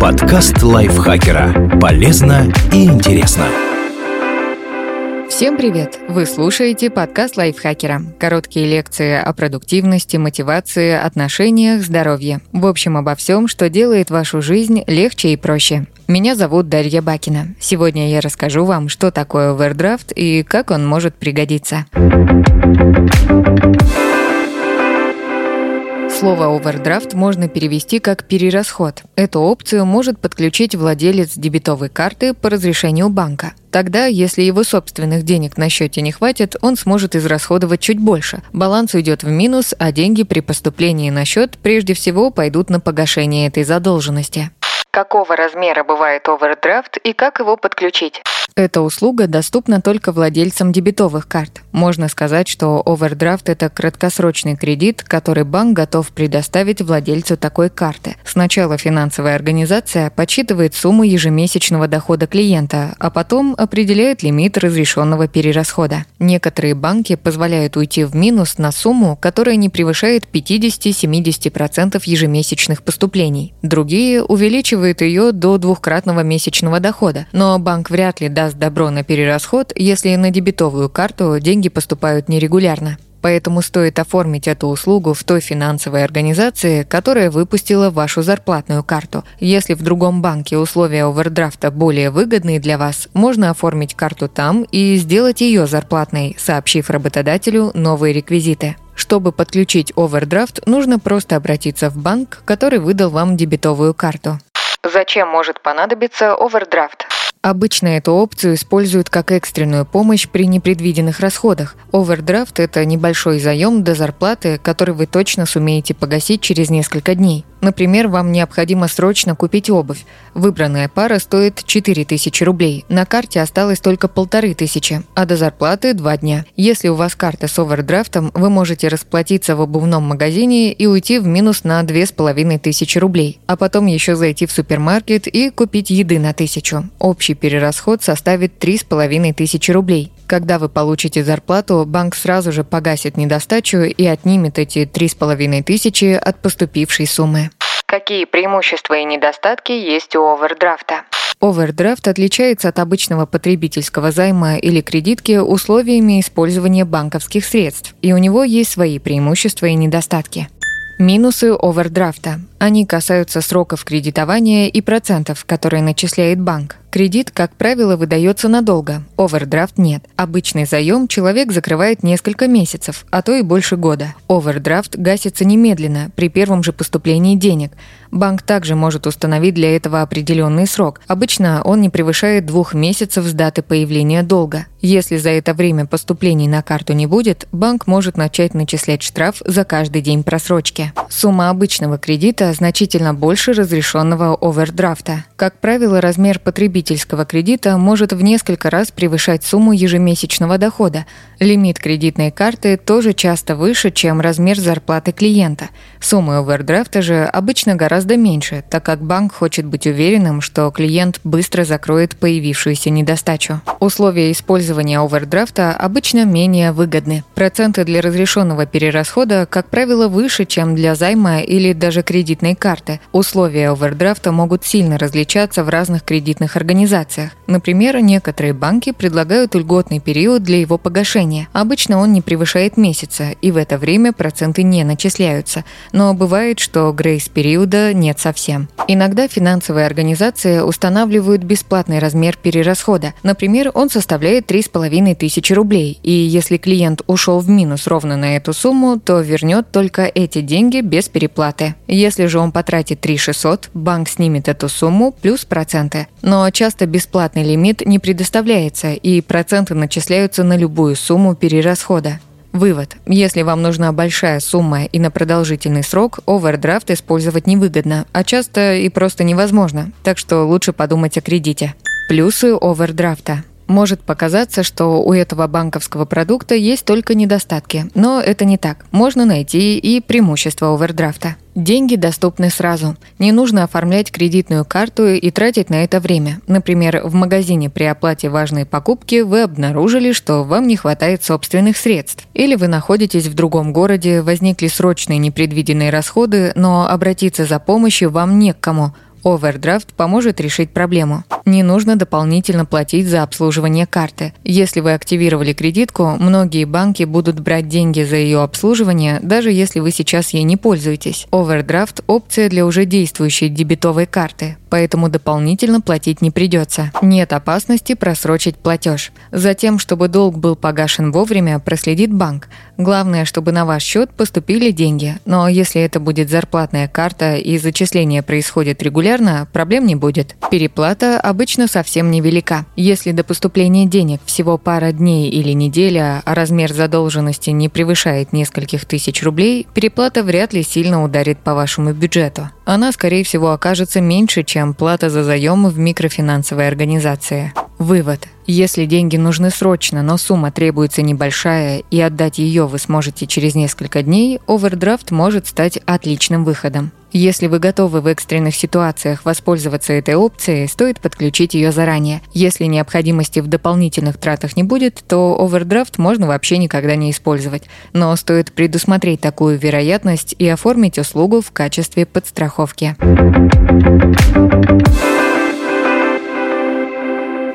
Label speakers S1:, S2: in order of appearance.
S1: Подкаст лайфхакера. Полезно и интересно.
S2: Всем привет! Вы слушаете подкаст лайфхакера. Короткие лекции о продуктивности, мотивации, отношениях, здоровье. В общем, обо всем, что делает вашу жизнь легче и проще. Меня зовут Дарья Бакина. Сегодня я расскажу вам, что такое овердрафт и как он может пригодиться. Слово «овердрафт» можно перевести как «перерасход». Эту опцию может подключить владелец дебетовой карты по разрешению банка. Тогда, если его собственных денег на счете не хватит, он сможет израсходовать чуть больше. Баланс уйдет в минус, а деньги при поступлении на счет прежде всего пойдут на погашение этой задолженности. Какого размера бывает овердрафт и как его подключить? Эта услуга доступна только владельцам дебетовых карт. Можно сказать, что овердрафт – это краткосрочный кредит, который банк готов предоставить владельцу такой карты. Сначала финансовая организация подсчитывает сумму ежемесячного дохода клиента, а потом определяет лимит разрешенного перерасхода. Некоторые банки позволяют уйти в минус на сумму, которая не превышает 50-70% ежемесячных поступлений. Другие увеличивают ее до двухкратного месячного дохода, но банк вряд ли даст добро на перерасход, если на дебетовую карту деньги поступают нерегулярно. Поэтому стоит оформить эту услугу в той финансовой организации, которая выпустила вашу зарплатную карту. Если в другом банке условия овердрафта более выгодные для вас, можно оформить карту там и сделать ее зарплатной, сообщив работодателю новые реквизиты. Чтобы подключить овердрафт, нужно просто обратиться в банк, который выдал вам дебетовую карту. Зачем может понадобиться овердрафт? Обычно эту опцию используют как экстренную помощь при непредвиденных расходах. Овердрафт – это небольшой заем до зарплаты, который вы точно сумеете погасить через несколько дней. Например, вам необходимо срочно купить обувь. Выбранная пара стоит 4000 рублей. На карте осталось только полторы тысячи, а до зарплаты два дня. Если у вас карта с овердрафтом, вы можете расплатиться в обувном магазине и уйти в минус на 2500 рублей, а потом еще зайти в супермаркет и купить еды на тысячу. Общий перерасход составит 3500 рублей. Когда вы получите зарплату, банк сразу же погасит недостачу и отнимет эти 3500 от поступившей суммы. Какие преимущества и недостатки есть у овердрафта? Овердрафт отличается от обычного потребительского займа или кредитки условиями использования банковских средств, и у него есть свои преимущества и недостатки. Минусы овердрафта. Они касаются сроков кредитования и процентов, которые начисляет банк. Кредит, как правило, выдается надолго, овердрафт нет. Обычный заем человек закрывает несколько месяцев, а то и больше года. Овердрафт гасится немедленно, при первом же поступлении денег. Банк также может установить для этого определенный срок. Обычно он не превышает двух месяцев с даты появления долга. Если за это время поступлений на карту не будет, банк может начать начислять штраф за каждый день просрочки. Сумма обычного кредита значительно больше разрешенного овердрафта. Как правило, размер потребительского кредита может в несколько раз превышать сумму ежемесячного дохода. Лимит кредитной карты тоже часто выше, чем размер зарплаты клиента. Суммы овердрафта же обычно гораздо меньше, так как банк хочет быть уверенным, что клиент быстро закроет появившуюся недостачу. Условия использования овердрафта обычно менее выгодны. Проценты для разрешенного перерасхода, как правило, выше, чем для займа или даже кредитной карты. Условия овердрафта могут сильно различаться в разных кредитных организациях. Например, некоторые банки предлагают льготный период для его погашения. Обычно он не превышает месяца, и в это время проценты не начисляются. Но бывает, что грейс-периода нет совсем. Иногда финансовые организации устанавливают бесплатный размер перерасхода. Например, он составляет 3,5 тысячи рублей, и если клиент ушел в минус ровно на эту сумму, то вернет только эти деньги без переплаты. Если же он потратит 3 600, банк снимет эту сумму плюс проценты. Но часто бесплатный лимит не предоставляется, и проценты начисляются на любую сумму перерасхода. Вывод. Если вам нужна большая сумма и на продолжительный срок, овердрафт использовать невыгодно, а часто и просто невозможно, так что лучше подумать о кредите. Плюсы овердрафта. Может показаться, что у этого банковского продукта есть только недостатки, но это не так. Можно найти и преимущества овердрафта. Деньги доступны сразу. Не нужно оформлять кредитную карту и тратить на это время. Например, в магазине при оплате важной покупки вы обнаружили, что вам не хватает собственных средств. Или вы находитесь в другом городе, возникли срочные непредвиденные расходы, но обратиться за помощью вам не к кому – Овердрафт поможет решить проблему. Не нужно дополнительно платить за обслуживание карты. Если вы активировали кредитку, многие банки будут брать деньги за ее обслуживание, даже если вы сейчас ей не пользуетесь. Овердрафт – опция для уже действующей дебетовой карты, поэтому дополнительно платить не придется. Нет опасности просрочить платеж. Затем, чтобы долг был погашен вовремя, проследит банк. Главное, чтобы на ваш счет поступили деньги. Но если это будет зарплатная карта и зачисление происходит регулярно, регулярно, проблем не будет. Переплата обычно совсем невелика. Если до поступления денег всего пара дней или неделя, а размер задолженности не превышает нескольких тысяч рублей, переплата вряд ли сильно ударит по вашему бюджету. Она, скорее всего, окажется меньше, чем плата за заем в микрофинансовой организации. Вывод. Если деньги нужны срочно, но сумма требуется небольшая, и отдать ее вы сможете через несколько дней, овердрафт может стать отличным выходом. Если вы готовы в экстренных ситуациях воспользоваться этой опцией, стоит подключить ее заранее. Если необходимости в дополнительных тратах не будет, то овердрафт можно вообще никогда не использовать. Но стоит предусмотреть такую вероятность и оформить услугу в качестве подстраховки.